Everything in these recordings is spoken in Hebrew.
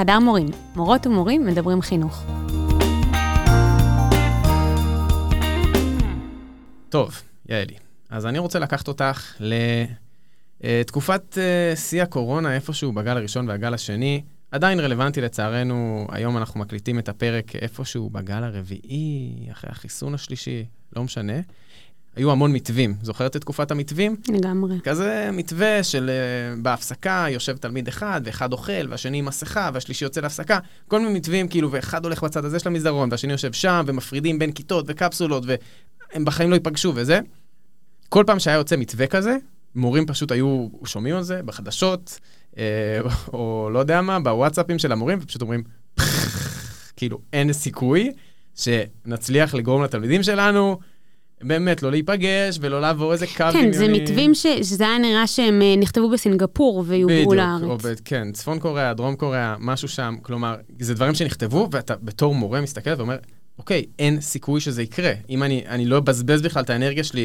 חדר מורים, מורות ומורים מדברים חינוך. טוב, יעלי, אז אני רוצה לקחת אותך לתקופת אה, שיא הקורונה, איפשהו בגל הראשון והגל השני. עדיין רלוונטי לצערנו, היום אנחנו מקליטים את הפרק איפשהו בגל הרביעי, אחרי החיסון השלישי, לא משנה. היו המון מתווים. זוכרת את תקופת המתווים? לגמרי. כזה מתווה של uh, בהפסקה יושב תלמיד אחד, ואחד אוכל, והשני עם מסכה, והשלישי יוצא להפסקה. כל מיני מתווים, כאילו, ואחד הולך בצד הזה של המסדרון, והשני יושב שם, ומפרידים בין כיתות וקפסולות, והם בחיים לא ייפגשו וזה. כל פעם שהיה יוצא מתווה כזה, מורים פשוט היו שומעים על זה בחדשות, אה, או לא יודע מה, בוואטסאפים של המורים, ופשוט אומרים, כאילו, אין סיכוי שנצליח לגרום לתלמידים שלנו באמת, לא להיפגש ולא לעבור איזה קו כן, זה מתווים ש... שזה היה נראה שהם אה, נכתבו בסינגפור ויובאו לארץ. בדיוק, עובד, כן, צפון קוריאה, דרום קוריאה, משהו שם, כלומר, זה דברים שנכתבו, ואתה בתור מורה מסתכל ואומר, אוקיי, אין סיכוי שזה יקרה. אם אני, אני לא אבזבז בכלל את האנרגיה שלי,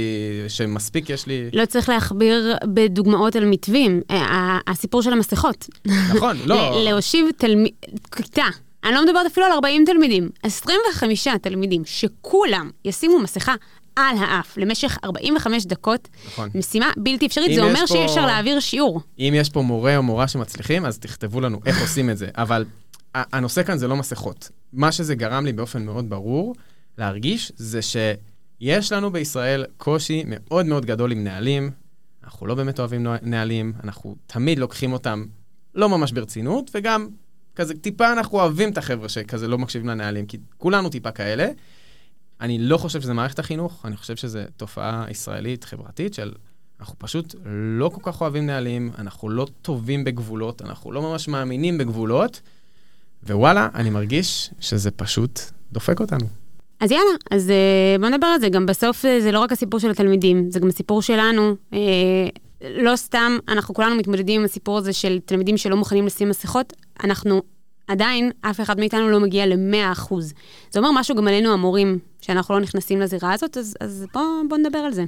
שמספיק יש לי... לא צריך להכביר בדוגמאות על מתווים. אה, הסיפור של המסכות. נכון, לא... להושיב תלמיד... כיתה. אני לא מדברת אפילו על 40 תלמידים, 25 תלמידים שכולם ישימו מסכה על האף למשך 45 דקות. נכון. משימה בלתי אפשרית, זה אומר. שאי אפשר להעביר שיעור. אם יש פה מורה או מורה שמצליחים, אז תכתבו לנו איך עושים את זה. אבל הנושא כאן זה לא מסכות. מה שזה גרם לי באופן מאוד ברור להרגיש, זה שיש לנו בישראל קושי מאוד מאוד גדול עם נהלים. אנחנו לא באמת אוהבים נהלים, אנחנו תמיד לוקחים אותם לא ממש ברצינות, וגם כזה טיפה אנחנו אוהבים את החבר'ה שכזה לא מקשיבים לנהלים, כי כולנו טיפה כאלה. אני לא חושב שזה מערכת החינוך, אני חושב שזו תופעה ישראלית, חברתית, של אנחנו פשוט לא כל כך אוהבים נהלים, אנחנו לא טובים בגבולות, אנחנו לא ממש מאמינים בגבולות, ווואלה, אני מרגיש שזה פשוט דופק אותנו. אז יאללה, אז uh, בוא נדבר על זה. גם בסוף uh, זה לא רק הסיפור של התלמידים, זה גם הסיפור שלנו. Uh, לא סתם, אנחנו כולנו מתמודדים עם הסיפור הזה של תלמידים שלא מוכנים לשים מסכות. אנחנו עדיין אף אחד מאיתנו לא מגיע ל-100%. זה אומר משהו גם עלינו המורים, שאנחנו לא נכנסים לזירה הזאת, אז, אז בואו בוא נדבר על זה.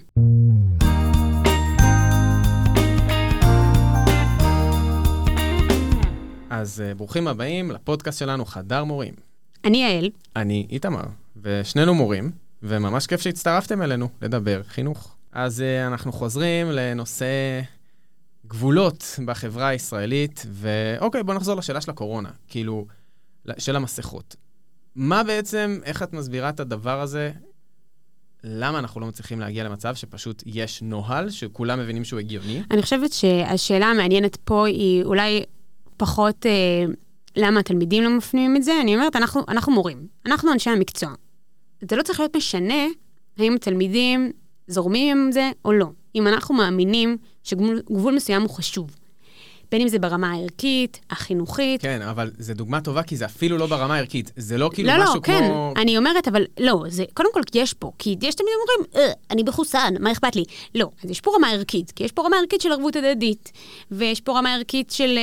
אז uh, ברוכים הבאים לפודקאסט שלנו, חדר מורים. אני יעל. אני איתמר, ושנינו מורים, וממש כיף שהצטרפתם אלינו לדבר חינוך. אז uh, אנחנו חוזרים לנושא גבולות בחברה הישראלית, ואוקיי, בוא נחזור לשאלה של הקורונה, כאילו, של המסכות. מה בעצם, איך את מסבירה את הדבר הזה? למה אנחנו לא מצליחים להגיע למצב שפשוט יש נוהל, שכולם מבינים שהוא הגיוני? אני חושבת שהשאלה המעניינת פה היא אולי פחות אה, למה התלמידים לא מפנימים את זה. אני אומרת, אנחנו, אנחנו מורים, אנחנו אנשי המקצוע. זה לא צריך להיות משנה האם התלמידים זורמים עם זה או לא. אם אנחנו מאמינים שגבול מסוים הוא חשוב. בין אם זה ברמה הערכית, החינוכית. כן, אבל זו דוגמה טובה, כי זה אפילו לא ברמה הערכית. זה לא כאילו לא, לא משהו לא, כמו... לא, לא, כן, אני אומרת, אבל לא, זה, קודם כל יש פה, כי יש תמיד אומרים, אה, אני בחוסן, מה אכפת לי? לא, אז יש פה רמה ערכית, כי יש פה רמה ערכית של ערבות הדדית, ויש פה רמה ערכית של,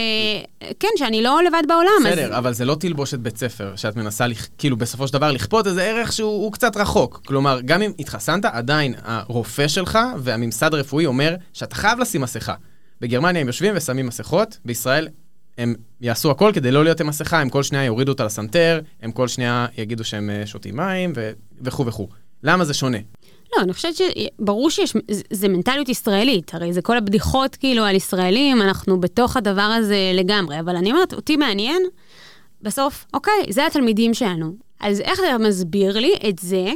אה, כן, שאני לא לבד בעולם. בסדר, אז... אבל זה לא תלבושת בית ספר, שאת מנסה, לכ... כאילו, בסופו של דבר לכפות איזה ערך שהוא קצת רחוק. כלומר, גם אם התחסנת, עדיין הרופא שלך והממסד הרפואי אומר שאתה חייב לשים מסכה. בגרמניה הם יושבים ושמים מסכות, בישראל הם יעשו הכל כדי לא להיות עם מסכה, הם כל שנייה יורידו אותה לסנטר, הם כל שנייה יגידו שהם אה, שותים מים וכו' וכו'. למה זה שונה? לא, אני חושבת שברור שיש, זה מנטליות ישראלית, הרי זה כל הבדיחות כאילו על ישראלים, אנחנו בתוך הדבר הזה לגמרי, אבל אני אומרת, אותי מעניין, בסוף, אוקיי, זה התלמידים שלנו. אז איך אתה מסביר לי את זה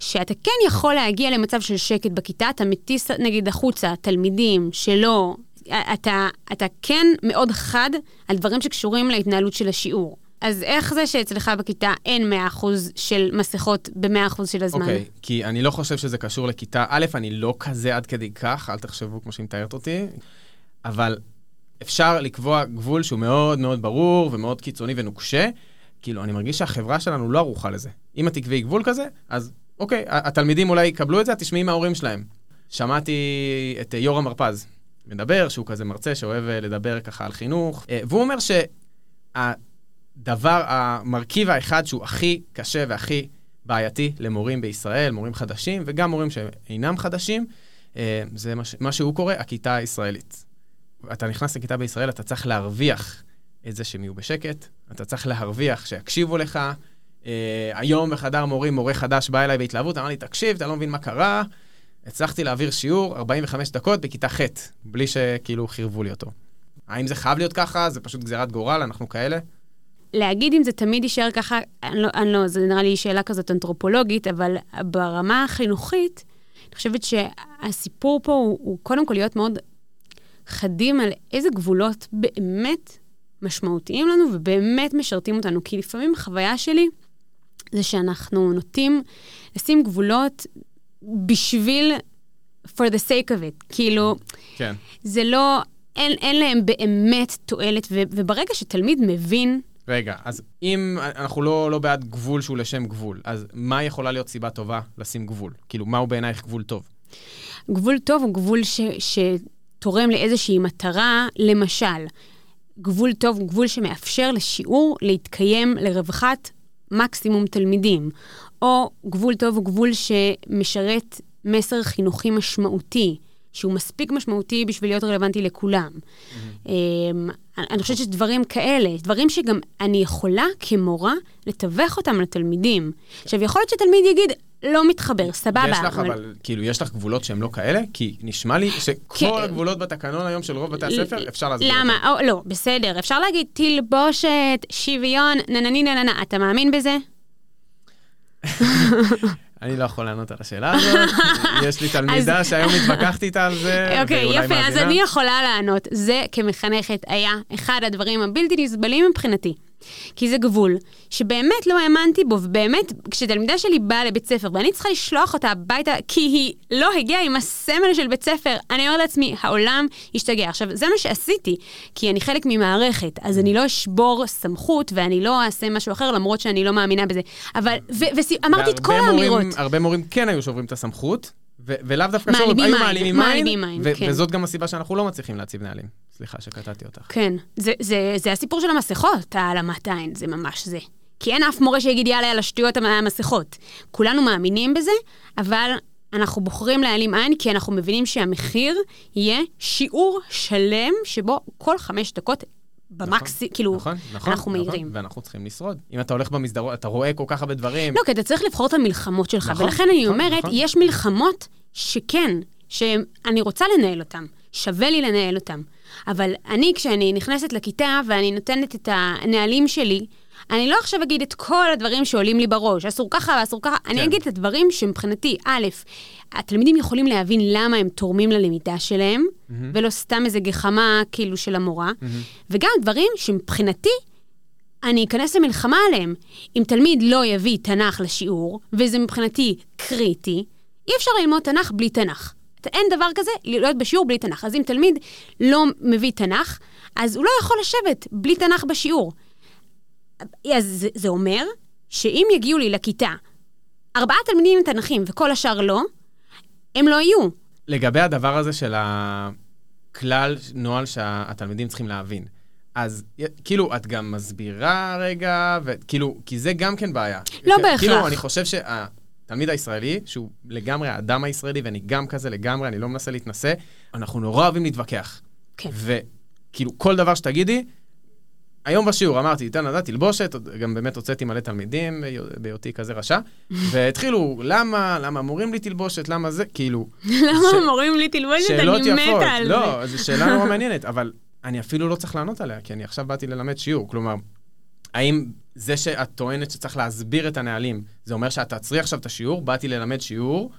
שאתה כן יכול להגיע למצב של שקט בכיתה, אתה מטיס נגיד החוצה תלמידים שלא אתה, אתה כן מאוד חד על דברים שקשורים להתנהלות של השיעור. אז איך זה שאצלך בכיתה אין 100% של מסכות ב-100% של הזמן? אוקיי, okay, כי אני לא חושב שזה קשור לכיתה א', אני לא כזה עד כדי כך, אל תחשבו כמו שהיא מתארת אותי, אבל אפשר לקבוע גבול שהוא מאוד מאוד ברור ומאוד קיצוני ונוקשה. כאילו, אני מרגיש שהחברה שלנו לא ערוכה לזה. אם את תקבעי גבול כזה, אז אוקיי, התלמידים אולי יקבלו את זה, תשמעי מההורים שלהם. שמעתי את יורם הרפז, מדבר, שהוא כזה מרצה שאוהב אה, לדבר ככה על חינוך, אה, והוא אומר שהדבר, המרכיב האחד שהוא הכי קשה והכי בעייתי למורים בישראל, מורים חדשים, וגם מורים שאינם חדשים, אה, זה מה, שהוא קורא הכיתה הישראלית. אתה נכנס לכיתה בישראל, אתה צריך להרוויח את זה שהם יהיו בשקט, אתה צריך להרוויח שיקשיבו לך. היום בחדר מורים, מורה חדש בא אליי בהתלהבות, אמר לי, תקשיב, אתה לא מבין מה קרה. הצלחתי להעביר שיעור 45 דקות בכיתה ח', בלי שכאילו חירבו לי אותו. האם זה חייב להיות ככה? זה פשוט גזירת גורל, אנחנו כאלה? להגיד אם זה תמיד יישאר ככה, אני לא, אני לא, זה נראה לי שאלה כזאת אנתרופולוגית, אבל ברמה החינוכית, אני חושבת שהסיפור פה הוא, הוא קודם כל להיות מאוד חדים על איזה גבולות באמת משמעותיים לנו ובאמת משרתים אותנו. כי לפעמים החוויה שלי זה שאנחנו נוטים לשים גבולות בשביל, for the sake of it. כאילו, כן. זה לא, אין, אין להם באמת תועלת, ו, וברגע שתלמיד מבין... רגע, אז אם אנחנו לא, לא בעד גבול שהוא לשם גבול, אז מה יכולה להיות סיבה טובה לשים גבול? כאילו, מהו בעינייך גבול טוב? גבול טוב הוא גבול ש, שתורם לאיזושהי מטרה, למשל, גבול טוב הוא גבול שמאפשר לשיעור להתקיים לרווחת מקסימום תלמידים, או גבול טוב הוא גבול שמשרת מסר חינוכי משמעותי, שהוא מספיק משמעותי בשביל להיות רלוונטי לכולם. Mm-hmm. אני חושבת שיש דברים כאלה, דברים שגם אני יכולה כמורה לתווך אותם לתלמידים. עכשיו, יכול להיות שתלמיד יגיד, לא מתחבר, סבבה. יש לך אבל, אבל, כאילו, יש לך גבולות שהם לא כאלה? כי נשמע לי שכל כן. הגבולות בתקנון היום של רוב בתי הספר, אפשר להסביר אותם. למה? או, לא, בסדר, אפשר להגיד תלבושת, שוויון, ננני נננה. אתה מאמין בזה? אני לא יכול לענות על השאלה הזאת. יש לי תלמידה שהיום התווכחתי איתה על זה, אוקיי, יפה, אז אני יכולה לענות. זה כמחנכת היה אחד הדברים הבלתי נסבלים מבחינתי. כי זה גבול שבאמת לא האמנתי בו, ובאמת, כשתלמידה שלי באה לבית ספר ואני צריכה לשלוח אותה הביתה כי היא לא הגיעה עם הסמל של בית ספר, אני אומרת לעצמי, העולם השתגע. עכשיו, זה מה שעשיתי, כי אני חלק ממערכת, אז אני לא אשבור סמכות ואני לא אעשה משהו אחר, למרות שאני לא מאמינה בזה. אבל, ואמרתי את כל האמירות. הרבה מורים כן היו שוברים את הסמכות. ולאו דווקא שוב, היו מעלימים מעין, כן. וזאת גם הסיבה שאנחנו לא מצליחים להציב נהלים. סליחה שקטעתי אותך. כן, זה, זה, זה הסיפור של המסכות, העלמת עין, זה ממש זה. כי אין אף מורה שיגיד יאללה על השטויות המסכות. כולנו מאמינים בזה, אבל אנחנו בוחרים להעלים עין כי אנחנו מבינים שהמחיר יהיה שיעור שלם שבו כל חמש דקות במקסי, נכון, כאילו, נכון, נכון, אנחנו נכון, מהירים. ואנחנו צריכים לשרוד. אם אתה הולך במסדרות, אתה רואה כל כך הרבה דברים. לא, כי אתה צריך לבחור את המלחמות שלך, נכון, ולכן אני נכון, אומרת, נכון. יש מלחמות שכן, שאני רוצה לנהל אותן, שווה לי לנהל אותן. אבל אני, כשאני נכנסת לכיתה ואני נותנת את הנהלים שלי, אני לא עכשיו אגיד את כל הדברים שעולים לי בראש, אסור ככה ואסור ככה, כן. אני אגיד את הדברים שמבחינתי, א', התלמידים יכולים להבין למה הם תורמים ללמידה שלהם, mm-hmm. ולא סתם איזה גחמה כאילו של המורה, mm-hmm. וגם דברים שמבחינתי, אני אכנס למלחמה עליהם. אם תלמיד לא יביא תנ"ך לשיעור, וזה מבחינתי קריטי, אי אפשר ללמוד תנ"ך בלי תנ"ך. אין דבר כזה להיות בשיעור בלי תנ"ך. אז אם תלמיד לא מביא תנ"ך, אז הוא לא יכול לשבת בלי תנ"ך בשיעור. אז זה, אומר שאם יגיעו לי לכיתה ארבעה תלמידים עם תנ"כים וכל השאר לא, הם לא יהיו. לגבי הדבר הזה של הכלל נוהל שהתלמידים צריכים להבין. אז כאילו, את גם מסבירה רגע, וכאילו, כי זה גם כן בעיה. לא בהכרח. כאילו, אני חושב שה... התלמיד הישראלי, שהוא לגמרי האדם הישראלי, ואני גם כזה לגמרי, אני לא מנסה להתנשא, אנחנו נורא אוהבים להתווכח. כן. וכאילו, כל דבר שתגידי, היום בשיעור אמרתי, תן לדעת, תלבושת, גם באמת הוצאתי מלא תלמידים בהיותי כזה רשע, והתחילו, למה, למה מורים לי תלבושת, למה זה, כאילו... למה מורים לי תלבושת, אני מתה על זה. לא, זו שאלה נורא מעניינת, אבל אני אפילו לא צריך לענות עליה, כי אני עכשיו באתי ללמד שיעור, כלומר, האם זה שאת טוענת שצריך להסביר את הנהלים, זה אומר שאת תעצרי עכשיו את השיעור, באתי ללמד שיעור,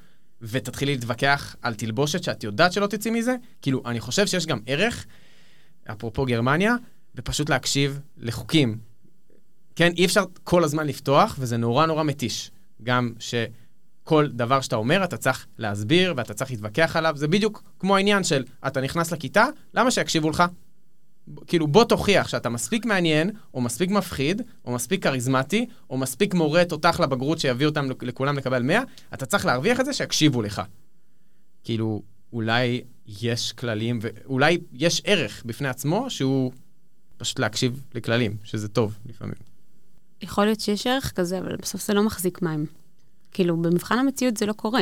ותתחילי להתווכח על תלבושת שאת יודעת שלא תצאי מזה? כאילו, אני חושב שיש גם ערך, אפרופו גרמניה, ופשוט להקשיב לחוקים. כן, אי אפשר כל הזמן לפתוח, וזה נורא נורא מתיש. גם שכל דבר שאתה אומר, אתה צריך להסביר, ואתה צריך להתווכח עליו. זה בדיוק כמו העניין של, אתה נכנס לכיתה, למה שיקשיבו לך? כאילו, בוא תוכיח שאתה מספיק מעניין, או מספיק מפחיד, או מספיק כריזמטי, או מספיק מורה תותח לבגרות שיביא אותם לכולם לקבל 100, אתה צריך להרוויח את זה שיקשיבו לך. כאילו, אולי יש כללים, ואולי יש ערך בפני עצמו שהוא פשוט להקשיב לכללים, שזה טוב לפעמים. יכול להיות שיש ערך כזה, אבל בסוף זה לא מחזיק מים. כאילו, במבחן המציאות זה לא קורה.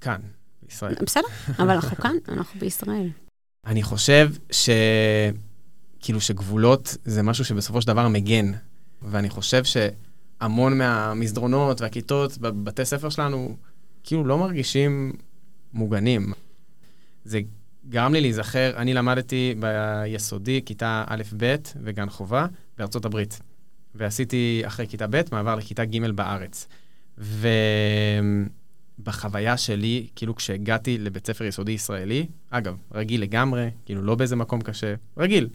כאן, בישראל. בסדר, אבל אנחנו כאן, אנחנו בישראל. אני חושב ש... כאילו שגבולות זה משהו שבסופו של דבר מגן. ואני חושב שהמון מהמסדרונות והכיתות בבתי ספר שלנו, כאילו לא מרגישים מוגנים. זה גרם לי להיזכר, אני למדתי ביסודי, כיתה א'-ב' וגן חובה, בארצות הברית. ועשיתי אחרי כיתה ב' מעבר לכיתה ג' בארץ. ובחוויה שלי, כאילו כשהגעתי לבית ספר יסודי ישראלי, אגב, רגיל לגמרי, כאילו לא באיזה מקום קשה, רגיל.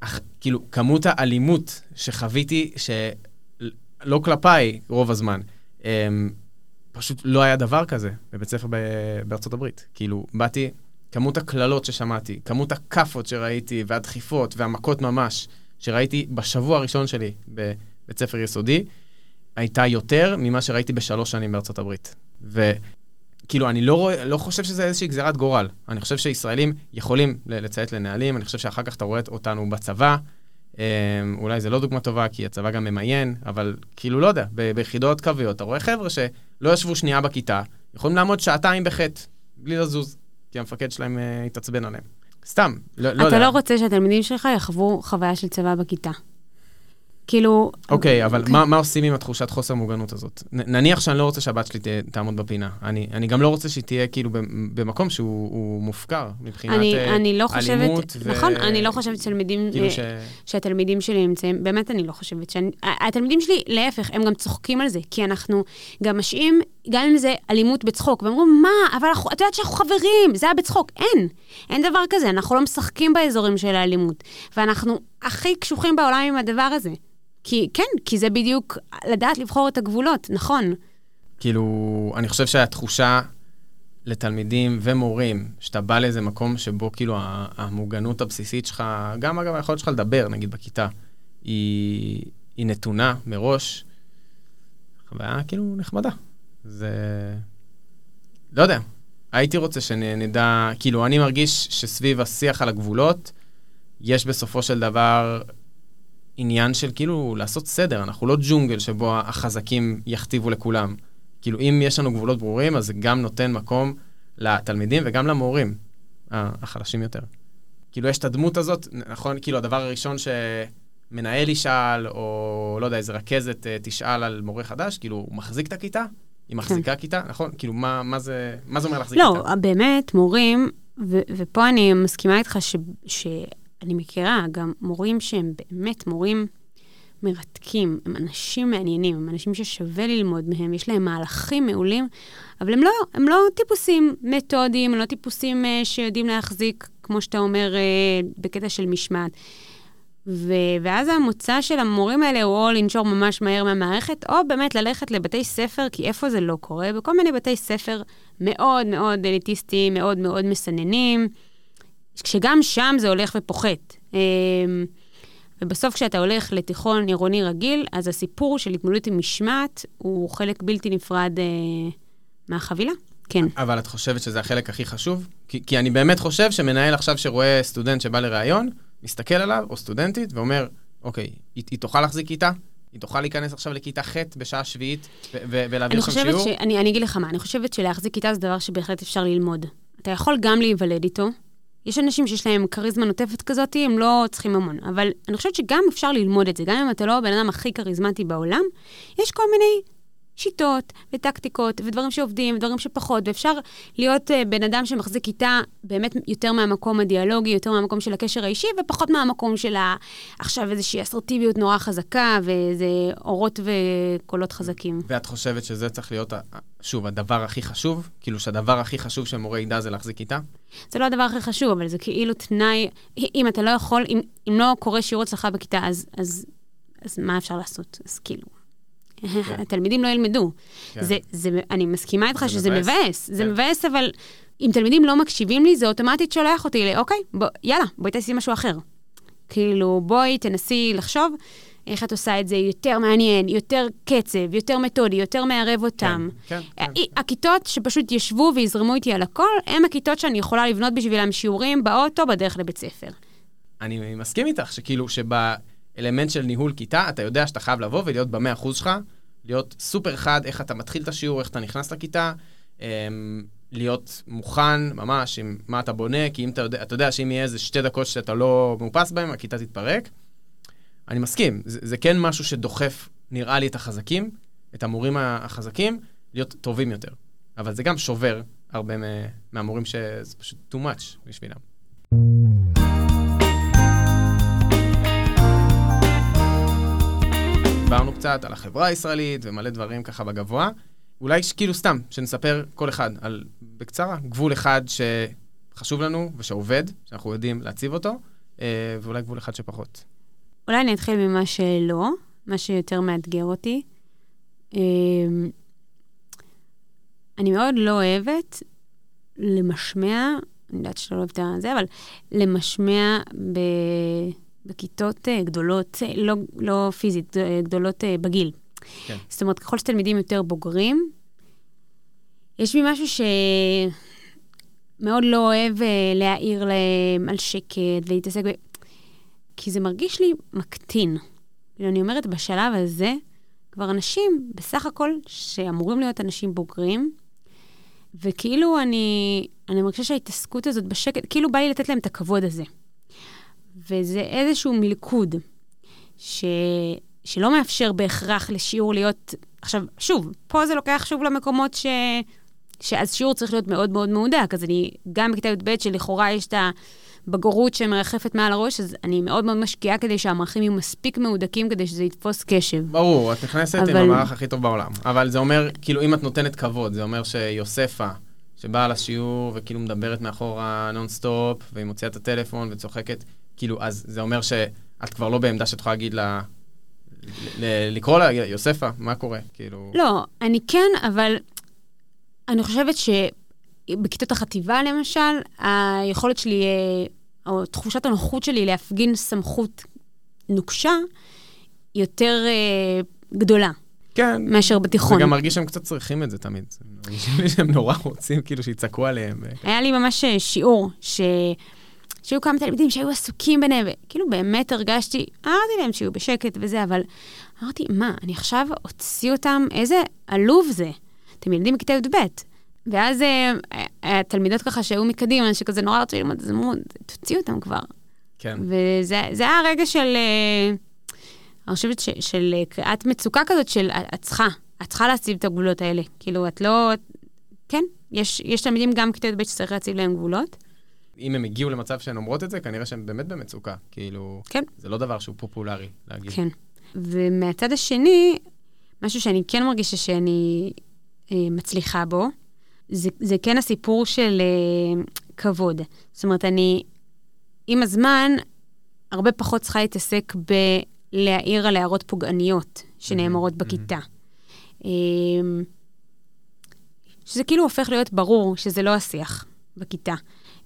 אך, כאילו, כמות האלימות שחוויתי, שלא כלפיי רוב הזמן, אמ, פשוט לא היה דבר כזה בבית ספר בארצות הברית. כאילו, באתי, כמות הקללות ששמעתי, כמות הכאפות שראיתי, והדחיפות, והמכות ממש, שראיתי בשבוע הראשון שלי בבית ספר יסודי, הייתה יותר ממה שראיתי בשלוש שנים בארצות הברית. וכאילו, אני לא, רואה, לא חושב שזה איזושהי גזירת גורל. אני חושב שישראלים יכולים לציית לנהלים, אני חושב שאחר כך אתה רואה אותנו בצבא. אמ, אולי זה לא דוגמה טובה, כי הצבא גם ממיין, אבל כאילו, לא יודע, ביחידות קרביות, אתה רואה חבר'ה שלא ישבו שנייה בכיתה, יכולים לעמוד שעתיים בחטא, בלי לזוז, כי המפקד שלהם uh, התעצבן עליהם. סתם, לא, לא יודע. אתה לא רוצה שהתלמידים שלך יחוו חוויה של צבא בכיתה. כאילו... אוקיי, אבל אוקיי. מה, מה עושים עם התחושת חוסר מוגנות הזאת? נניח שאני לא רוצה שהבת שלי ת, תעמוד בפינה. אני, אני גם לא רוצה שהיא תהיה כאילו במקום שהוא מופקר מבחינת אני, uh, אני לא חושבת, אלימות. ו... נכון, אני לא חושבת שתלמידים, כאילו ש... שהתלמידים שלי נמצאים, באמת אני לא חושבת. שאני, התלמידים שלי, להפך, הם גם צוחקים על זה, כי אנחנו גם משאים, גם אם זה אלימות בצחוק, והם אומרים, מה, אבל את יודעת שאנחנו חברים, זה היה בצחוק. אין, אין דבר כזה, אנחנו לא משחקים באזורים של האלימות. ואנחנו הכי קשוחים בעולם עם הדבר הזה. כי כן, כי זה בדיוק לדעת לבחור את הגבולות, נכון. כאילו, אני חושב שהתחושה לתלמידים ומורים, שאתה בא לאיזה מקום שבו כאילו המוגנות הבסיסית שלך, גם אגב היכולת שלך לדבר, נגיד בכיתה, היא, היא נתונה מראש, חוויה כאילו נחמדה. זה... לא יודע, הייתי רוצה שנדע, כאילו, אני מרגיש שסביב השיח על הגבולות, יש בסופו של דבר עניין של כאילו לעשות סדר, אנחנו לא ג'ונגל שבו החזקים יכתיבו לכולם. כאילו, אם יש לנו גבולות ברורים, אז זה גם נותן מקום לתלמידים וגם למורים החלשים יותר. כאילו, יש את הדמות הזאת, נכון? כאילו, הדבר הראשון שמנהל ישאל, או לא יודע, איזה רכזת אה, תשאל על מורה חדש, כאילו, הוא מחזיק את הכיתה? היא מחזיקה כן. כיתה, נכון? כאילו, מה, מה, זה, מה זה אומר להחזיק לא, כיתה? לא, באמת, מורים, ו- ופה אני מסכימה איתך ש- ש- אני מכירה גם מורים שהם באמת מורים מרתקים, הם אנשים מעניינים, הם אנשים ששווה ללמוד מהם, יש להם מהלכים מעולים, אבל הם לא, הם לא טיפוסים מתודיים, הם לא טיפוסים uh, שיודעים להחזיק, כמו שאתה אומר, uh, בקטע של משמעת. ו- ואז המוצא של המורים האלה הוא או לנשור ממש מהר מהמערכת, או באמת ללכת לבתי ספר, כי איפה זה לא קורה? בכל מיני בתי ספר מאוד מאוד אליטיסטיים, מאוד מאוד מסננים. כשגם שם זה הולך ופוחת. אמ, ובסוף כשאתה הולך לתיכון עירוני רגיל, אז הסיפור של התמודדות עם משמעת הוא חלק בלתי נפרד אה, מהחבילה. כן. אבל את חושבת שזה החלק הכי חשוב? כי, כי אני באמת חושב שמנהל עכשיו שרואה סטודנט שבא לראיון, מסתכל עליו, או סטודנטית, ואומר, אוקיי, היא, היא תוכל להחזיק כיתה? היא תוכל להיכנס עכשיו לכיתה ח' בשעה שביעית ולהעביר שם שיעור? ש... אני, אני אגיד לך מה, אני חושבת שלהחזיק כיתה זה דבר שבהחלט אפשר ללמוד. אתה יכול גם להיוולד איתו, יש אנשים שיש להם כריזמה נוטפת כזאת, הם לא צריכים המון. אבל אני חושבת שגם אפשר ללמוד את זה, גם אם אתה לא הבן אדם הכי כריזמטי בעולם, יש כל מיני שיטות וטקטיקות ודברים שעובדים ודברים שפחות, ואפשר להיות uh, בן אדם שמחזיק כיתה באמת יותר מהמקום הדיאלוגי, יותר מהמקום של הקשר האישי, ופחות מהמקום של ה... עכשיו איזושהי אסרטיביות נורא חזקה, ואיזה אורות וקולות חזקים. ואת חושבת שזה צריך להיות, שוב, הדבר הכי חשוב? כאילו שהדבר הכי חשוב שמורה ידע זה להחזיק כיתה? זה לא הדבר הכי חשוב, אבל זה כאילו תנאי, אם אתה לא יכול, אם, אם לא קורה שיעור אצלך בכיתה, אז, אז, אז מה אפשר לעשות? אז כאילו... כן. התלמידים לא ילמדו. כן. זה, זה, אני מסכימה איתך שזה מבאס. זה כן. מבאס, אבל אם תלמידים לא מקשיבים לי, זה אוטומטית שולח אותי ל, אוקיי, בוא, יאללה, בואי תעשי משהו אחר. כאילו, בואי תנסי לחשוב איך את עושה את זה יותר מעניין, יותר קצב, יותר מתודי, יותר מערב אותם. כן, כן, כן. הכיתות שפשוט ישבו ויזרמו איתי על הכל, הן הכיתות שאני יכולה לבנות בשבילם שיעורים באוטו בדרך לבית ספר. אני מסכים איתך, שכאילו, שב... אלמנט של ניהול כיתה, אתה יודע שאתה חייב לבוא ולהיות במאה אחוז שלך, להיות סופר חד, איך אתה מתחיל את השיעור, איך אתה נכנס לכיתה. אמ, להיות מוכן ממש עם מה אתה בונה, כי אם אתה יודע, אתה יודע שאם יהיה איזה שתי דקות שאתה לא מאופס בהן, הכיתה תתפרק. אני מסכים, זה, זה כן משהו שדוחף, נראה לי, את החזקים, את המורים החזקים, להיות טובים יותר. אבל זה גם שובר הרבה מהמורים שזה פשוט too much בשבילם. דיברנו קצת על החברה הישראלית ומלא דברים ככה בגבוה. אולי כאילו סתם, שנספר כל אחד על, בקצרה, גבול אחד שחשוב לנו ושעובד, שאנחנו יודעים להציב אותו, אה, ואולי גבול אחד שפחות. אולי אני אתחיל ממה שלא, מה שיותר מאתגר אותי. אה, אני מאוד לא אוהבת למשמע, אני יודעת שאתה לא אוהבת את זה, אבל למשמע ב... בכיתות אה, גדולות, אה, לא, לא פיזית, אה, גדולות בגיל. כן. זאת אומרת, ככל שתלמידים יותר בוגרים, יש בי משהו שמאוד לא אוהב להעיר להם על שקט ולהתעסק ב... כי זה מרגיש לי מקטין. כאילו, אני אומרת, בשלב הזה, כבר אנשים, בסך הכל, שאמורים להיות אנשים בוגרים, וכאילו אני, אני מרגישה שההתעסקות הזאת בשקט, כאילו בא לי לתת להם את הכבוד הזה. וזה איזשהו מלכוד, ש... שלא מאפשר בהכרח לשיעור להיות... עכשיו, שוב, פה זה לוקח שוב למקומות ש... שאז שיעור צריך להיות מאוד מאוד מהודק. אז אני, גם בכיתה י"ב, שלכאורה יש את הבגרות שמרחפת מעל הראש, אז אני מאוד מאוד משקיעה כדי שהמערכים יהיו מספיק מהודקים כדי שזה יתפוס קשב. ברור, את נכנסת אבל... עם המערך הכי טוב בעולם. אבל זה אומר, כאילו, אם את נותנת כבוד, זה אומר שיוספה, שבאה לשיעור וכאילו מדברת מאחורה נונסטופ, והיא מוציאה את הטלפון וצוחקת, כאילו, אז זה אומר שאת כבר לא בעמדה שאת יכולה להגיד לה... לקרוא לה, יוספה, מה קורה? כאילו... לא, אני כן, אבל אני חושבת שבכיתות החטיבה, למשל, היכולת שלי, אה, או תחושת הנוחות שלי להפגין סמכות נוקשה, יותר אה, גדולה. כן. מאשר בתיכון. וגם מרגיש שהם קצת צריכים את זה תמיד. מרגישים לי שהם נורא רוצים, כאילו, שיצעקו עליהם. היה לי ממש אה, שיעור, ש... שהיו כמה תלמידים שהיו עסוקים ביניהם, וכאילו באמת הרגשתי, אמרתי להם שיהיו בשקט וזה, אבל אמרתי, מה, אני עכשיו אוציא אותם, איזה עלוב זה. אתם ילדים בכיתה י"ב. ואז אה, התלמידות ככה שהיו מקדימה, שכזה נורא רצו ללמוד, אז אמרו, תוציאו אותם כבר. כן. וזה היה רגע של, אה, אני חושבת של קריאת מצוקה כזאת, של את צריכה, את צריכה להציב את הגבולות האלה. כאילו, את לא... כן, יש, יש תלמידים גם בכיתה י"ב שצריך להציב להם גבולות. אם הם הגיעו למצב שהן אומרות את זה, כנראה שהן באמת במצוקה. כאילו, כן. זה לא דבר שהוא פופולרי להגיד. כן. ומהצד השני, משהו שאני כן מרגישה שאני אה, מצליחה בו, זה, זה כן הסיפור של אה, כבוד. זאת אומרת, אני עם הזמן הרבה פחות צריכה להתעסק בלהעיר על הערות פוגעניות שנאמרות mm-hmm. בכיתה. Mm-hmm. שזה כאילו הופך להיות ברור שזה לא השיח בכיתה.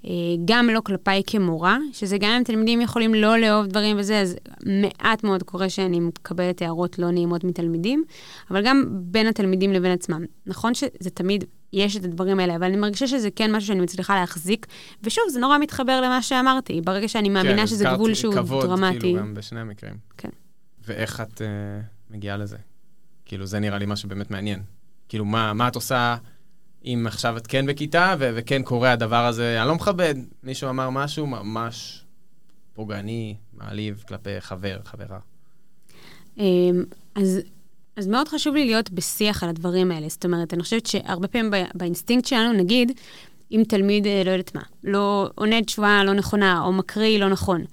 אה, גם לא כלפיי כמורה, שזה גם אם תלמידים יכולים לא לאהוב דברים וזה, אז מעט מאוד קורה שאני מקבלת הערות לא נעימות מתלמידים, אבל גם בין התלמידים לבין עצמם. נכון שזה תמיד, יש את הדברים האלה, אבל אני מרגישה שזה כן משהו שאני מצליחה להחזיק, ושוב, זה נורא מתחבר למה שאמרתי, ברגע שאני מאמינה כן, שזה גבול שהוא כבוד, דרמטי. כבוד, כאילו, גם בשני המקרים. כן. ואיך את uh, מגיעה לזה? כאילו, זה נראה לי משהו באמת מעניין. כאילו, מה, מה את עושה... אם עכשיו את כן בכיתה, ו- וכן קורה הדבר הזה, אני לא מכבד, מישהו אמר משהו ממש פוגעני, מעליב כלפי חבר, חברה. אמ, אז, אז מאוד חשוב לי להיות בשיח על הדברים האלה. זאת אומרת, אני חושבת שהרבה פעמים באינסטינקט שלנו, נגיד, אם תלמיד, אה, לא יודעת מה, לא עונה תשובה לא נכונה, או מקריא לא נכון,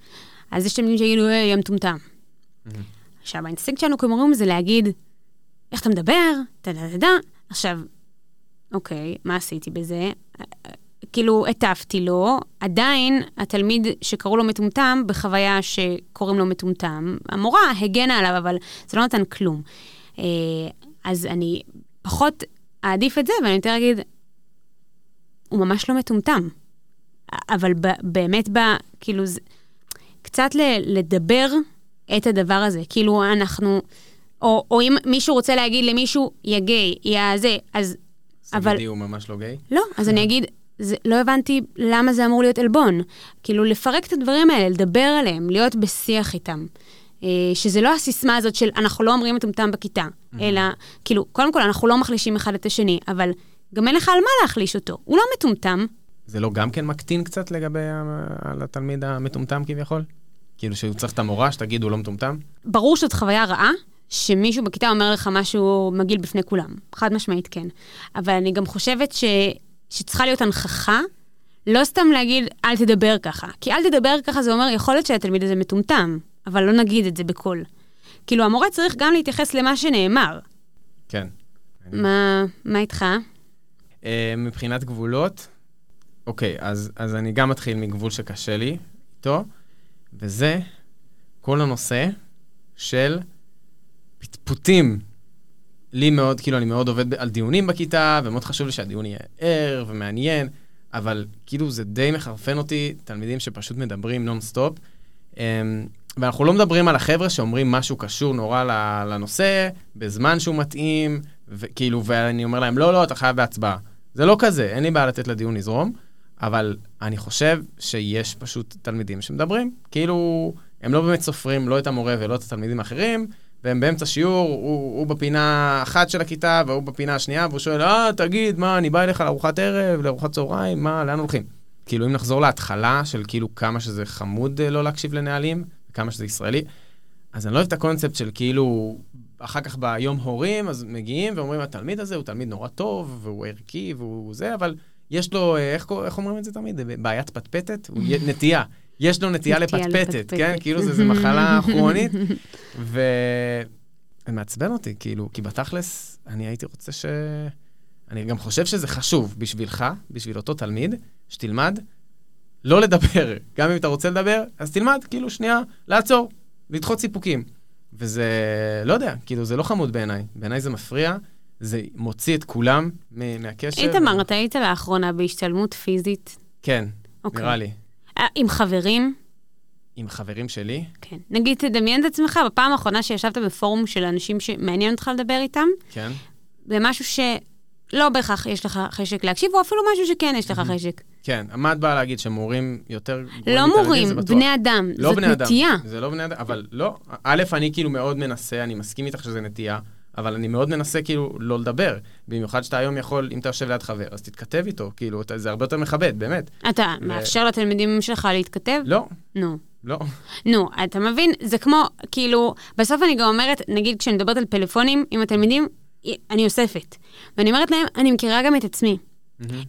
אז יש תלמידים שיגידו, היי, יא מטומטם. עכשיו, האינסטינקט שלנו כמורים זה להגיד, איך אתה מדבר? טה-טה-טה. עכשיו, אוקיי, מה עשיתי בזה? כאילו, הטפתי לו, עדיין התלמיד שקראו לו מטומטם, בחוויה שקוראים לו מטומטם, המורה הגנה עליו, אבל זה לא נתן כלום. אה, אז אני פחות אעדיף את זה, ואני יותר אגיד, הוא ממש לא מטומטם. אבל באמת, ב, כאילו, זה, קצת לדבר את הדבר הזה. כאילו, אנחנו, או, או אם מישהו רוצה להגיד למישהו, יא גיי, יא זה, אז אבל... CBD הוא ממש לא גיי? לא, אז אני אגיד, זה, לא הבנתי למה זה אמור להיות עלבון. כאילו, לפרק את הדברים האלה, לדבר עליהם, להיות בשיח איתם. אה, שזה לא הסיסמה הזאת של אנחנו לא אומרים מטומטם בכיתה, mm-hmm. אלא, כאילו, קודם כל, אנחנו לא מחלישים אחד את השני, אבל גם אין לך על מה להחליש אותו. הוא לא מטומטם. זה לא גם כן מקטין קצת לגבי התלמיד המטומטם כביכול? כאילו שהוא צריך את המורה שתגיד הוא לא מטומטם? ברור שזאת חוויה רעה, שמישהו בכיתה אומר לך משהו מגעיל בפני כולם. חד משמעית כן. אבל אני גם חושבת ש... שצריכה להיות הנכחה, לא סתם להגיד, אל תדבר ככה. כי אל תדבר ככה זה אומר, יכול להיות שהתלמיד הזה מטומטם, אבל לא נגיד את זה בקול. כאילו, המורה צריך גם להתייחס למה שנאמר. כן. מה, מה איתך? אה, מבחינת גבולות, אוקיי, אז, אז אני גם מתחיל מגבול שקשה לי איתו, וזה כל הנושא של פטפוטים. לי מאוד, כאילו, אני מאוד עובד על דיונים בכיתה, ומאוד חשוב לי שהדיון יהיה ער ומעניין, אבל כאילו זה די מחרפן אותי, תלמידים שפשוט מדברים נונסטופ. אמ, ואנחנו לא מדברים על החבר'ה שאומרים משהו קשור נורא לנושא, בזמן שהוא מתאים, וכאילו, ואני אומר להם, לא, לא, אתה חייב בהצבעה. זה לא כזה, אין לי בעיה לתת לדיון לזרום, אבל אני חושב שיש פשוט תלמידים שמדברים. כאילו, הם לא באמת סופרים לא את המורה ולא את התלמידים האחרים, והם באמצע שיעור, הוא, הוא בפינה אחת של הכיתה והוא בפינה השנייה, והוא שואל, אה, תגיד, מה, אני בא אליך לארוחת ערב, לארוחת צהריים, מה, לאן הולכים? כאילו, אם נחזור להתחלה של כאילו כמה שזה חמוד אה, לא להקשיב לנהלים, וכמה שזה ישראלי, אז אני לא אוהב את הקונספט של כאילו, אחר כך ביום הורים, אז מגיעים ואומרים, התלמיד הזה הוא תלמיד נורא טוב, והוא ערכי, והוא זה, אבל יש לו, אה, איך, איך אומרים את זה תמיד? בעיית פטפטת? נטייה. יש לו נטייה לפטפטת. כן? כאילו זה, זה מחלה כרונית. ו... זה מעצבן אותי, כאילו, כי בתכלס, אני הייתי רוצה ש... אני גם חושב שזה חשוב בשבילך, בשביל אותו תלמיד, שתלמד לא לדבר. גם אם אתה רוצה לדבר, אז תלמד, כאילו, שנייה, לעצור, לדחות סיפוקים. וזה, לא יודע, כאילו, זה לא חמוד בעיניי. בעיניי זה מפריע, זה מוציא את כולם מהקשר. איתמר, אתה היית לאחרונה בהשתלמות פיזית? כן, אוקיי. נראה לי. אה, עם חברים? עם חברים שלי, כן. נגיד, תדמיין את עצמך בפעם האחרונה שישבת בפורום של אנשים שמעניין אותך לדבר איתם, כן? במשהו שלא בהכרח יש לך חשק להקשיב, או אפילו משהו שכן יש לך חשק. כן, מה את באה להגיד, שמורים יותר לא? מורים. בני אדם. לא זאת בני אדם. נטייה. זה לא בני אדם, אבל לא. א', אני כאילו מאוד מנסה, אני מסכים איתך שזה נטייה, אבל אני מאוד מנסה כאילו לא לדבר. במיוחד שאתה היום יכול, אם אתה יושב ליד חבר, אז תתכתב איתו, כאילו, אתה, זה הרבה יותר מכבד, באמת. אתה ו- מאפשר לתלמידים שלך להתכתב? לא, נו. לא. נו, אתה מבין? זה כמו, כאילו, בסוף אני גם אומרת, נגיד כשאני מדברת על פלאפונים עם התלמידים, אני אוספת. ואני אומרת להם, אני מכירה גם את עצמי.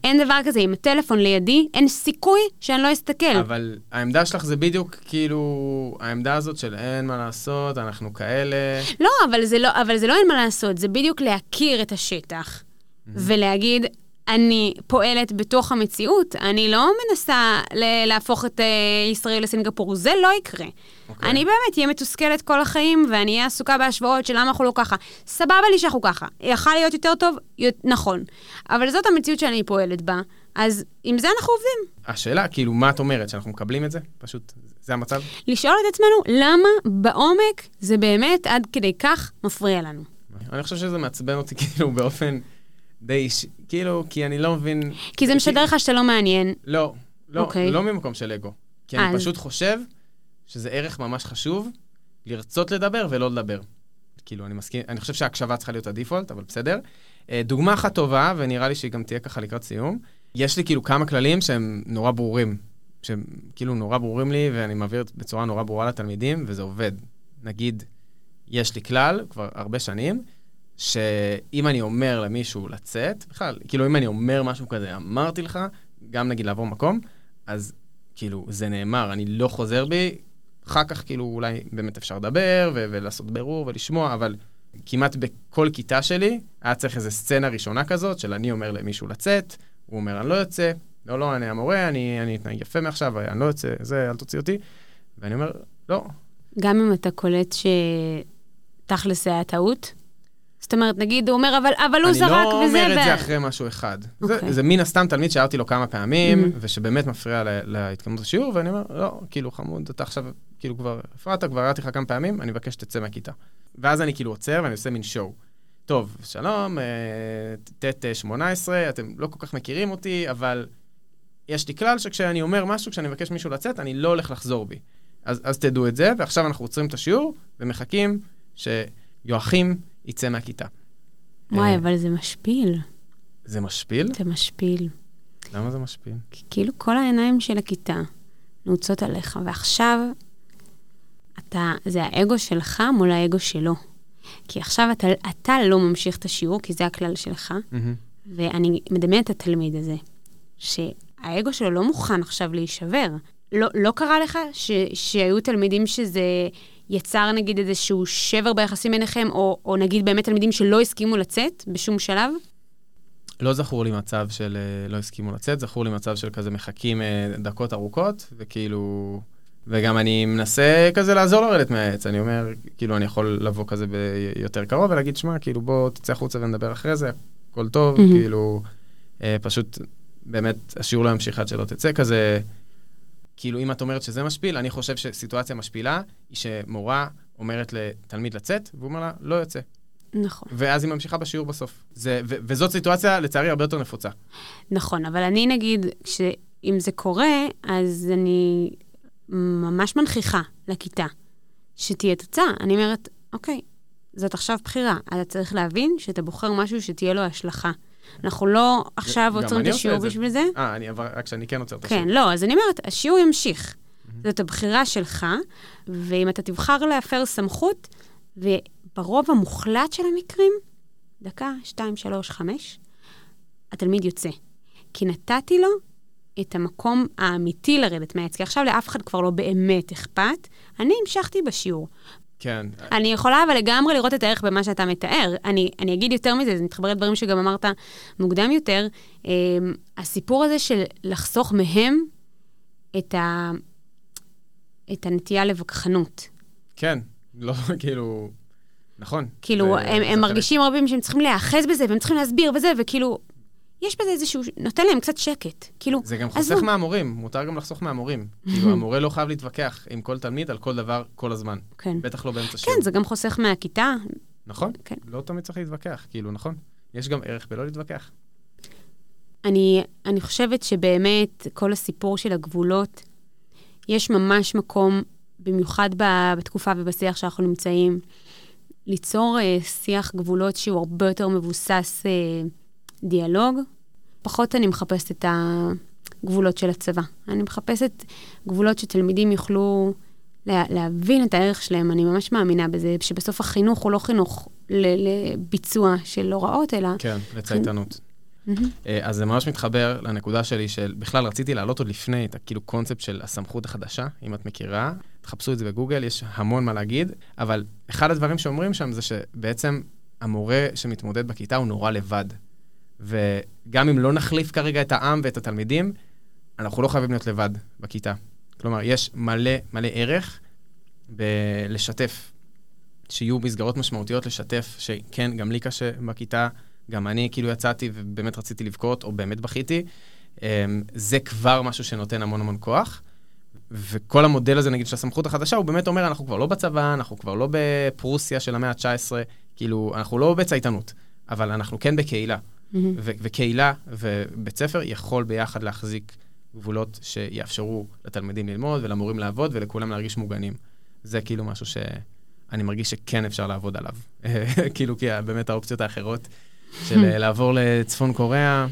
אין דבר כזה, עם הטלפון לידי, אין סיכוי שאני לא אסתכל. אבל העמדה שלך זה בדיוק כאילו, העמדה הזאת של אין מה לעשות, אנחנו כאלה. לא, אבל זה לא, אבל זה לא אין מה לעשות, זה בדיוק להכיר את השטח. ולהגיד, אני פועלת בתוך המציאות, אני לא מנסה ל- להפוך את אה, ישראל לסינגפור, זה לא יקרה. אוקיי. אני באמת אהיה מתוסכלת כל החיים, ואני אהיה עסוקה בהשוואות של למה אנחנו לא ככה. סבבה לי שאנחנו ככה. יכל להיות יותר טוב? י- נכון. אבל זאת המציאות שאני פועלת בה, אז עם זה אנחנו עובדים. השאלה, כאילו, מה את אומרת? שאנחנו מקבלים את זה? פשוט, זה המצב? לשאול את עצמנו, למה בעומק זה באמת עד כדי כך מפריע לנו? אני חושב שזה מעצבן אותי כאילו באופן די כאילו, כי אני לא מבין... כי זה משדר לך שאתה לא מעניין. לא, לא, אוקיי. לא ממקום של אגו. כי אני אז- פשוט חושב שזה ערך ממש חשוב לרצות לדבר ולא לדבר. כאילו, אני מסכים, אני חושב שההקשבה צריכה להיות הדיפולט, אבל בסדר. אה, דוגמה אחת טובה, ונראה לי שהיא גם תהיה ככה לקראת סיום, יש לי כאילו כמה כללים שהם נורא ברורים, שהם כאילו נורא ברורים לי, ואני מעביר בצורה נורא ברורה לתלמידים, וזה עובד. נגיד, יש לי כלל, כבר הרבה שנים, שאם אני אומר למישהו לצאת, בכלל, כאילו אם אני אומר משהו כזה, אמרתי לך, גם נגיד לעבור מקום, אז כאילו, זה נאמר, אני לא חוזר בי, אחר כך כאילו אולי באמת אפשר לדבר ו- ולעשות בירור ולשמוע, אבל כמעט בכל כיתה שלי היה צריך איזו סצנה ראשונה כזאת, של אני אומר למישהו לצאת, הוא אומר, אני לא יוצא, לא, לא, אני המורה, אני, אני אתנהג יפה מעכשיו, אני לא יוצא, זה, אל תוציא אותי. ואני אומר, לא, גם אם אתה קולט שתכלס היה טעות? זאת אומרת, נגיד, הוא אומר, אבל, אבל הוא אני זרק לא וזה, אומר את זה אחרי משהו אחד. זה, אוקיי. זה מן הסתם תלמיד שהערתי לו כמה פעמים, Mhm. ושבאמת מפריע ל- להתקדמות השיעור, ואני אומר, לא, כאילו, חמוד, אתה עכשיו, כאילו, כבר הפרעת, כבר הערתי לך כמה פעמים, אני מבקש שתצא מהכיתה. ואז אני כאילו עוצר ואני עושה מין שואו. טוב, שלום, אה, ט' 18, אתם לא כל כך מכירים אותי, אבל יש לי כלל שכשאני אומר משהו, כשאני מבקש מישהו לצאת, אני לא הולך לחזור בי. אז, אז תדעו את זה, ועכשיו אנחנו עוצרים את השיעור, ומחכים שיואכים יצא מהכיתה. וואי, אה, אבל זה משפיל. זה משפיל? זה משפיל. למה זה משפיל? כי כאילו כל העיניים של הכיתה נעוצות עליך, ועכשיו אתה, זה האגו שלך מול האגו שלו. כי עכשיו אתה, אתה לא ממשיך את השיעור, כי זה הכלל שלך, מהמם. ואני מדמיינת את התלמיד הזה, שהאגו שלו לא מוכן עכשיו להישבר. לא, לא קרה לך ש, שהיו תלמידים שזה יצר נגיד איזשהו שבר ביחסים ביניכם, או, או נגיד באמת תלמידים שלא הסכימו לצאת בשום שלב? לא זכור לי מצב של אה, לא הסכימו לצאת, זכור לי מצב של כזה מחכים אה, דקות ארוכות, וכאילו... וגם אני מנסה כזה לעזור לרדת מהעץ, אני אומר, כאילו, אני יכול לבוא כזה ביותר קרוב ולהגיד, שמע, כאילו, בוא תצא החוצה ונדבר אחרי זה, הכל טוב, מהמם. כאילו, אה, פשוט, באמת, השיעור לא ימשיך עד שלא תצא, כזה, כאילו, אם את אומרת שזה משפיל, אני חושב שסיטואציה משפילה היא שמורה אומרת לתלמיד לצאת, והוא אומר לה, לא יוצא. נכון. ואז היא ממשיכה בשיעור בסוף. זה, ו- וזאת סיטואציה, לצערי, הרבה יותר נפוצה. נכון, אבל אני נגיד, שאם זה קורה, אז אני ממש מנכיחה לכיתה שתהיה תוצאה. אני אומרת, אוקיי, זאת עכשיו בחירה. אתה צריך להבין שאתה בוחר משהו שתהיה לו השלכה. אנחנו לא עכשיו עוצרים את השיעור. בשביל זה. אה, אני אבל רק שאני כן עוצר את כן, השיעור. לא, אז אני אומרת, השיעור ימשיך. זאת הבחירה שלך, ואם אתה תבחר להפר סמכות, וברוב המוחלט של המקרים, דקה, שתיים, שלוש, חמש, התלמיד יוצא. כי נתתי לו את המקום האמיתי לרדת מהעץ, כי עכשיו לאף אחד כבר לא באמת אכפת. אני המשכתי בשיעור. כן. אני יכולה אבל לגמרי לראות את הערך במה שאתה מתאר. אני, אני אגיד יותר מזה, זה מתחבר לדברים שגם אמרת מוקדם יותר. Um, הסיפור הזה של לחסוך מהם את, ה, את הנטייה לווכחנות. כן. לא, כאילו... נכון. כאילו, זה- הם, זה הם חלק. מרגישים רבים שהם צריכים להיאחז בזה, והם צריכים להסביר וזה, וכאילו, יש בזה איזשהו, נותן להם קצת שקט. כאילו, זה גם. חוסך מהמורים, מותר גם לחסוך מהמורים. כאילו, המורה לא חייב להתווכח עם כל תלמיד על כל דבר כל הזמן. כן. בטח לא באמצע שיעור. כן, זה גם חוסך מהכיתה. נכון? כן. לא תמיד צריך להתווכח, כאילו, נכון. יש גם ערך בלא להתווכח. אני, אני חושבת שבאמת כל הסיפור של הגבולות, יש ממש מקום, במיוחד בתקופה ובשיח שאנחנו נמצאים, ליצור אה, שיח גבולות שהוא הרבה יותר מבוסס אה, דיאלוג. פחות אני מחפשת את הגבולות של הצבא. אני מחפשת גבולות שתלמידים יוכלו לה, להבין את הערך שלהם. אני ממש מאמינה בזה, שבסוף החינוך הוא לא חינוך לביצוע של הוראות, אלא... כן, לצייתנות. אה, אז זה ממש מתחבר לנקודה שלי של, בכלל רציתי להעלות עוד לפני את הכאילו קונספט של הסמכות החדשה, אם את מכירה. תחפשו את זה בגוגל, יש המון מה להגיד, אבל אחד הדברים שאומרים שם זה שבעצם המורה שמתמודד בכיתה הוא נורא לבד. וגם אם לא נחליף כרגע את העם ואת התלמידים, אנחנו לא חייבים להיות לבד בכיתה. כלומר, יש מלא מלא ערך בלשתף, שיהיו מסגרות משמעותיות לשתף, שכן, גם לי קשה בכיתה, גם אני כאילו יצאתי ובאמת רציתי לבכות, או באמת בכיתי. אמ, זה כבר משהו שנותן המון המון כוח. וכל המודל הזה, נגיד, של הסמכות החדשה, הוא באמת אומר, אנחנו כבר לא בצבא, אנחנו כבר לא בפרוסיה של המאה ה-19, כאילו, אנחנו לא בצייתנות, אבל אנחנו כן בקהילה. מהמם. ו- וקהילה ובית ספר יכול ביחד להחזיק גבולות שיאפשרו לתלמידים ללמוד ולמורים לעבוד ולכולם להרגיש מוגנים. זה כאילו משהו שאני מרגיש שכן אפשר לעבוד עליו. כאילו, כי באמת האופציות האחרות של לעבור לצפון קוריאה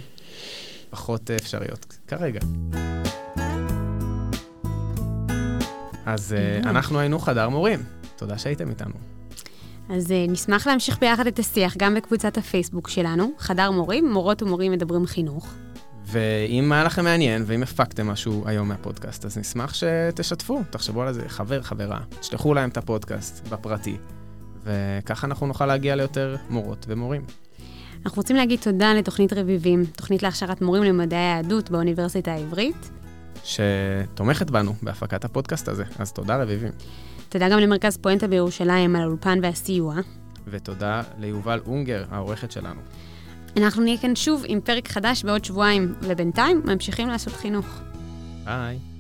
פחות אפשריות כרגע. אז אה. אנחנו היינו חדר מורים. תודה שהייתם איתנו. אז uh, נשמח להמשיך ביחד את השיח גם בקבוצת הפייסבוק שלנו, חדר מורים, מורות ומורים מדברים חינוך. ואם היה לכם מעניין, ואם הפקתם משהו היום מהפודקאסט, אז נשמח שתשתפו, תחשבו על איזה חבר, חברה, תשלחו להם את הפודקאסט בפרטי, וככה אנחנו נוכל להגיע ליותר מורות ומורים. אנחנו רוצים להגיד תודה לתוכנית רביבים, תוכנית להכשרת מורים למדעי היהדות באוניברסיטה העברית. שתומכת בנו בהפקת הפודקאסט הזה, אז תודה רביבים. תודה גם למרכז פואנטה בירושלים על האולפן והסיוע. ותודה ליובל אונגר, העורכת שלנו. אנחנו נהיה כאן שוב עם פרק חדש בעוד שבועיים, ובינתיים ממשיכים לעשות חינוך. ביי.